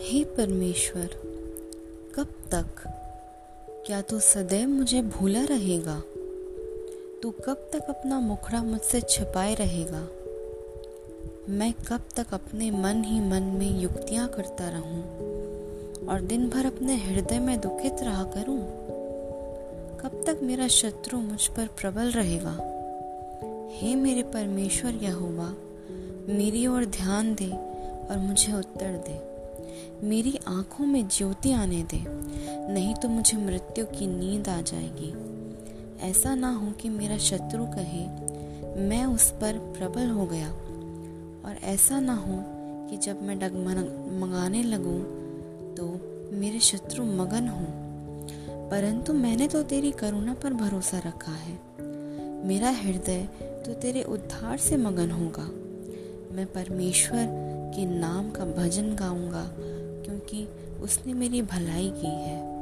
हे परमेश्वर, कब तक? क्या तू सदैव मुझे भूला रहेगा? तू कब तक अपना मुखड़ा मुझसे छिपाए रहेगा? मैं कब तक अपने मन ही मन में युक्तियाँ करता रहूँ और दिन भर अपने हृदय में दुखित रहा करूँ? कब तक मेरा शत्रु मुझ पर प्रबल रहेगा? हे मेरे परमेश्वर यहोवा, मेरी ओर ध्यान दे और मुझे उत्तर दे। मेरी आँखों में ज्योति आने दे, नहीं तो मुझे मृत्यु की नींद आ जाएगी। ऐसा ना हो कि मेरा शत्रु कहे, मैं उस पर प्रबल हो गया। और ऐसा ना हो कि जब मैं डगमगाने लगूं तो मेरे शत्रु मगन हों। परंतु मैंने तो तेरी करुणा पर भरोसा रखा है। मेरा हृदय तो तेरे उद्धार से मगन होगा। मैं परमेश्वर के नाम का भजन गाऊँगा क्योंकि उसने मेरी भलाई की है।